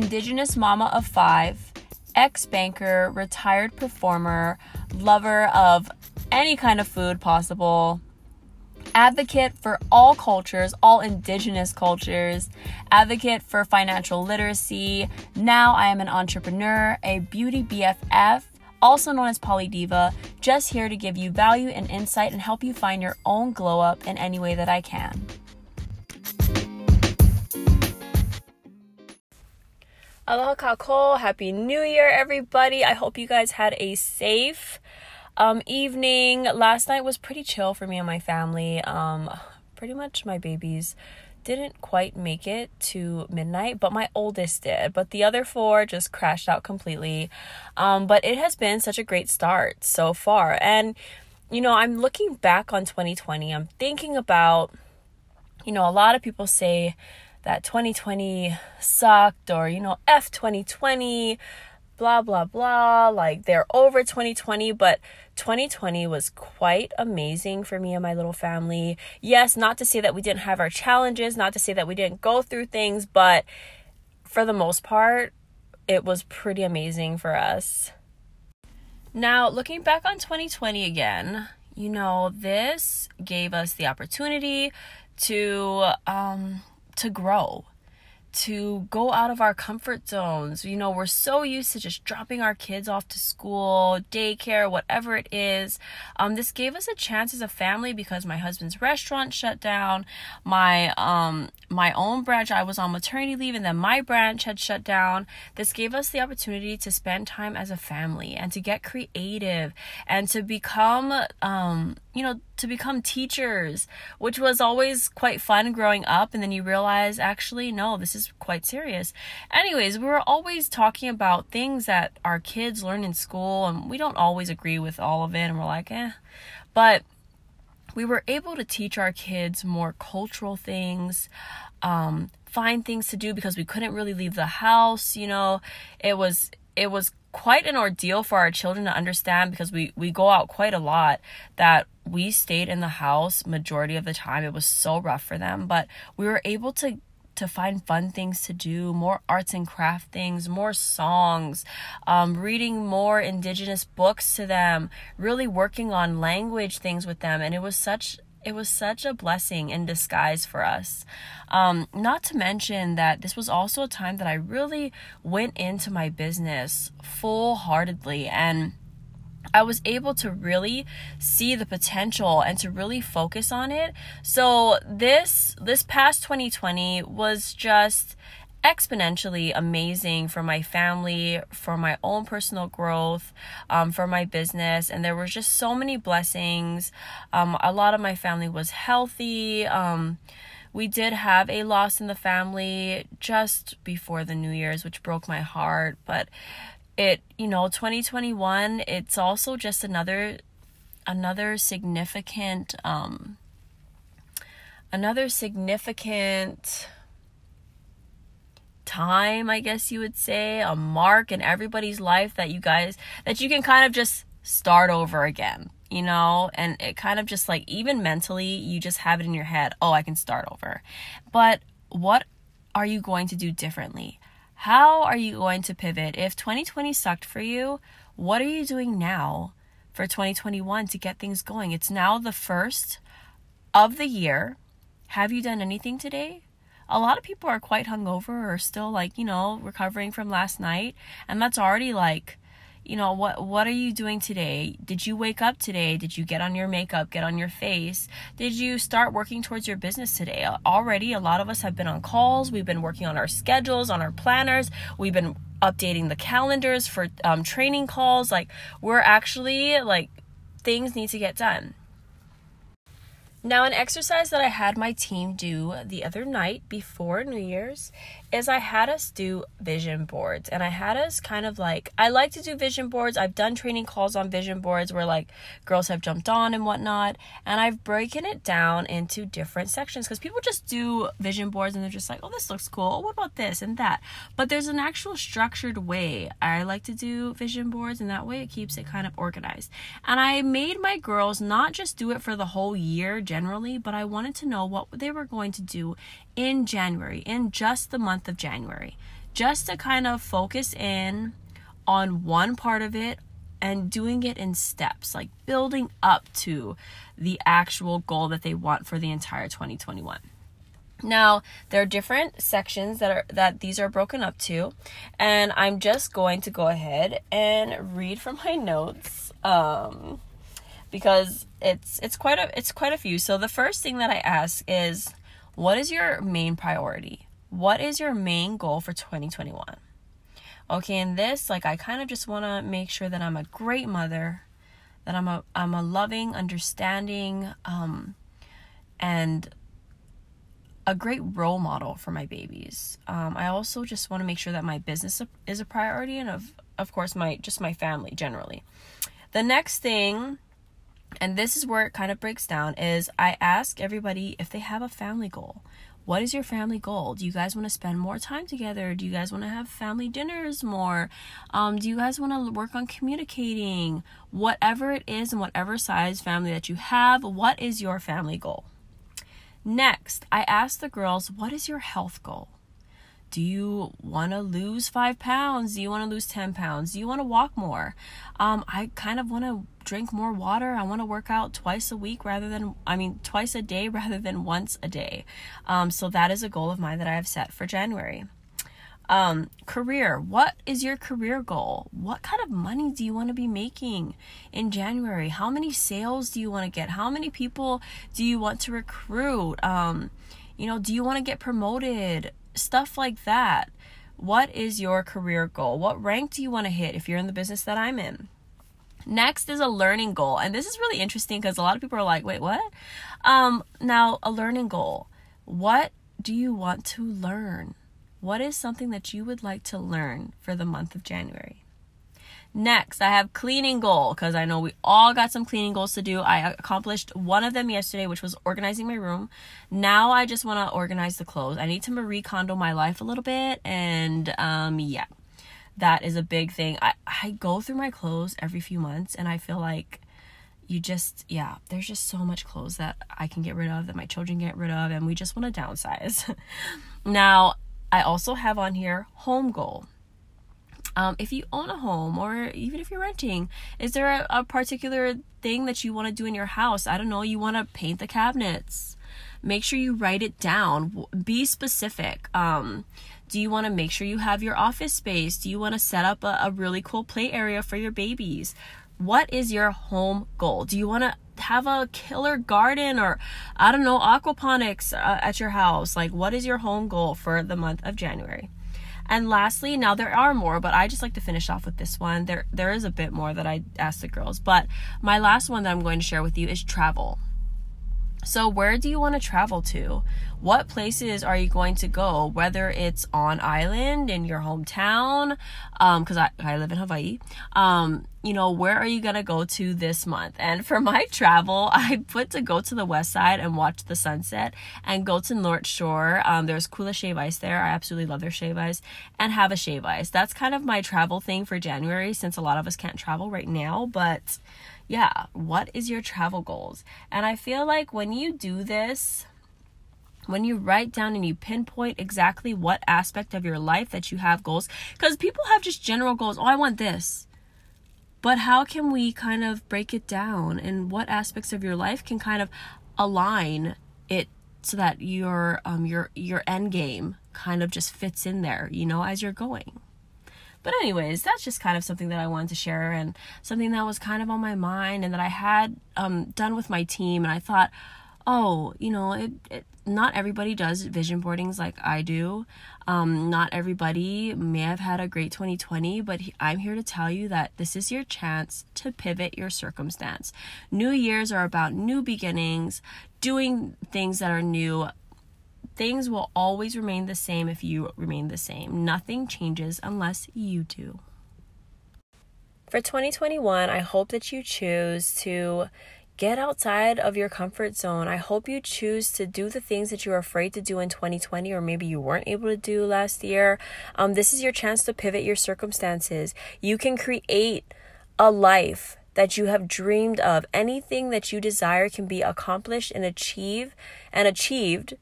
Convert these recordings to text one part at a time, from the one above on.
Indigenous mama of five, ex banker, retired performer, lover of any kind of food possible, advocate for all cultures, all indigenous cultures, advocate for financial literacy. Now I am an entrepreneur, a beauty BFF, also known as Polydiva, just here to give you value and insight and help you find your own glow up in any way that I can. Aloha kākou, happy new year everybody. I hope you guys had a safe um, evening. Last night was pretty chill for me and my family. Um, pretty much my babies didn't quite make it to midnight, but my oldest did. But the other four just crashed out completely. Um, but it has been such a great start so far. And, you know, I'm looking back on 2020. I'm thinking about, you know, a lot of people say, that 2020 sucked or you know F 2020 blah blah blah like they're over 2020 but 2020 was quite amazing for me and my little family. Yes, not to say that we didn't have our challenges, not to say that we didn't go through things, but for the most part it was pretty amazing for us. Now, looking back on 2020 again, you know, this gave us the opportunity to um to grow, to go out of our comfort zones. You know, we're so used to just dropping our kids off to school, daycare, whatever it is. Um, this gave us a chance as a family because my husband's restaurant shut down. My um my own branch, I was on maternity leave, and then my branch had shut down. This gave us the opportunity to spend time as a family and to get creative and to become um you know to become teachers, which was always quite fun growing up. And then you realize, actually, no, this is quite serious. Anyways, we were always talking about things that our kids learn in school, and we don't always agree with all of it. And we're like, eh. But we were able to teach our kids more cultural things. Um, find things to do because we couldn't really leave the house you know it was it was quite an ordeal for our children to understand because we we go out quite a lot that we stayed in the house majority of the time it was so rough for them but we were able to to find fun things to do more arts and craft things more songs um, reading more indigenous books to them really working on language things with them and it was such it was such a blessing in disguise for us. Um, not to mention that this was also a time that I really went into my business full heartedly and I was able to really see the potential and to really focus on it. So this this past 2020 was just exponentially amazing for my family, for my own personal growth, um, for my business. And there were just so many blessings. Um, a lot of my family was healthy. Um, we did have a loss in the family just before the New Year's, which broke my heart. But it, you know, 2021, it's also just another another significant um another significant time, I guess you would say, a mark in everybody's life that you guys, that you can kind of just start over again, you know? And it kind of just like, even mentally, you just have it in your head, oh, I can start over. But what are you going to do differently? How are you going to pivot? If 2020 sucked for you, what are you doing now for 2021 to get things going? It's now the first of the year. Have you done anything today? a lot of people are quite hungover or still like, you know, recovering from last night. And that's already like, you know, what what are you doing today? Did you wake up today? Did you get on your makeup, get on your face? Did you start working towards your business today? Already a lot of us have been on calls. We've been working on our schedules, on our planners. We've been updating the calendars for um, training calls. Like we're actually like things need to get done. Now, an exercise that I had my team do the other night before New Year's is I had us do vision boards and I had us kind of like I like to do vision boards. I've done training calls on vision boards where like girls have jumped on and whatnot, and I've broken it down into different sections because people just do vision boards and they're just like, oh, this looks cool. What about this and that? But there's an actual structured way I like to do vision boards, and that way it keeps it kind of organized. And I made my girls not just do it for the whole year generally, but I wanted to know what they were going to do in January, in just the month of January. just to kind of focus in on one part of it and doing it in steps, like building up to the actual goal that they want for the entire 2021. Now, there are different sections that are that these are broken up to, and I'm just going to go ahead and read from my notes um, because it's it's quite a it's quite a few. So the first thing that I ask is what is your main priority? What is your main goal for 2021? Okay, in this, like I kind of just want to make sure that I'm a great mother, that I'm a I'm a loving, understanding, um, and a great role model for my babies. Um, I also just want to make sure that my business is a priority, and of of course my just my family generally. The next thing, and this is where it kind of breaks down, is I ask everybody if they have a family goal. What is your family goal? Do you guys want to spend more time together? Do you guys want to have family dinners more? Um, do you guys want to work on communicating? Whatever it is and whatever size family that you have, what is your family goal? Next, I ask the girls, what is your health goal? Do you want to lose five pounds? Do you want to lose 10 pounds? Do you want to walk more? Um, I kind of want to drink more water. I want to work out twice a week rather than, I mean, twice a day rather than once a day. Um, so that is a goal of mine that I have set for January. Um, career. What is your career goal? What kind of money do you want to be making in January? How many sales do you want to get? How many people do you want to recruit? Um, you know, do you want to get promoted? Stuff like that. What is your career goal? What rank do you want to hit if you're in the business that I'm in? Next is a learning goal. And this is really interesting because a lot of people are like, wait, what? Um, now, a learning goal. What do you want to learn? What is something that you would like to learn for the month of January? Next, I have cleaning goal because I know we all got some cleaning goals to do. I accomplished one of them yesterday, which was organizing my room. Now I just want to organize the clothes. I need to Marie Kondo my life a little bit, and um, yeah, that is a big thing. I I go through my clothes every few months, and I feel like you just yeah, there's just so much clothes that I can get rid of that my children get rid of, and we just want to downsize. now I also have on here home goal. Um, if you own a home or even if you're renting, is there a, a particular thing that you want to do in your house? I don't know, you want to paint the cabinets. Make sure you write it down. Be specific. Um, do you want to make sure you have your office space? Do you want to set up a, a really cool play area for your babies? What is your home goal? Do you want to have a killer garden or I don't know, aquaponics uh, at your house? Like, what is your home goal for the month of January? And lastly, now there are more, but I just like to finish off with this one. There there is a bit more that I asked the girls, but my last one that I'm going to share with you is travel. So, where do you want to travel to? What places are you going to go? Whether it's on island in your hometown, because um, I, I live in Hawaii. Um, you know, where are you going to go to this month? And for my travel, I put to go to the west side and watch the sunset and go to North Shore. Um, there's Kula Shave Ice there. I absolutely love their shave ice and have a shave ice. That's kind of my travel thing for January since a lot of us can't travel right now, but yeah, what is your travel goals? And I feel like when you do this, when you write down and you pinpoint exactly what aspect of your life that you have goals, because people have just general goals. Oh, I want this. But how can we kind of break it down and what aspects of your life can kind of align it so that your um your your end game kind of just fits in there, you know, as you're going. But, anyways, that's just kind of something that I wanted to share and something that was kind of on my mind and that I had um, done with my team. And I thought, oh, you know, it, it not everybody does vision boardings like I do. Um, not everybody may have had a great 2020, but I'm here to tell you that this is your chance to pivot your circumstance. New years are about new beginnings, doing things that are new, Things will always remain the same if you remain the same. Nothing changes unless you do. For 2021, I hope that you choose to get outside of your comfort zone. I hope you choose to do the things that you were afraid to do in 2020 or maybe you weren't able to do last year. Um, this is your chance to pivot your circumstances. You can create a life that you have dreamed of. Anything that you desire can be accomplished and achieved and achieved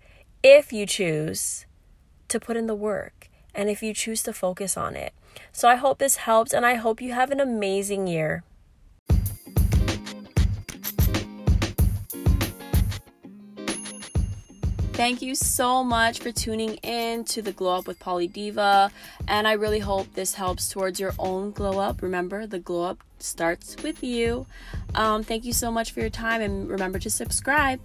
if you choose to put in the work and if you choose to focus on it. So I hope this helps, and I hope you have an amazing year. Thank you so much for tuning in to the Glow Up with Polly Diva, and I really hope this helps towards your own glow up. Remember, the glow up starts with you. Um, thank you so much for your time, and remember to subscribe.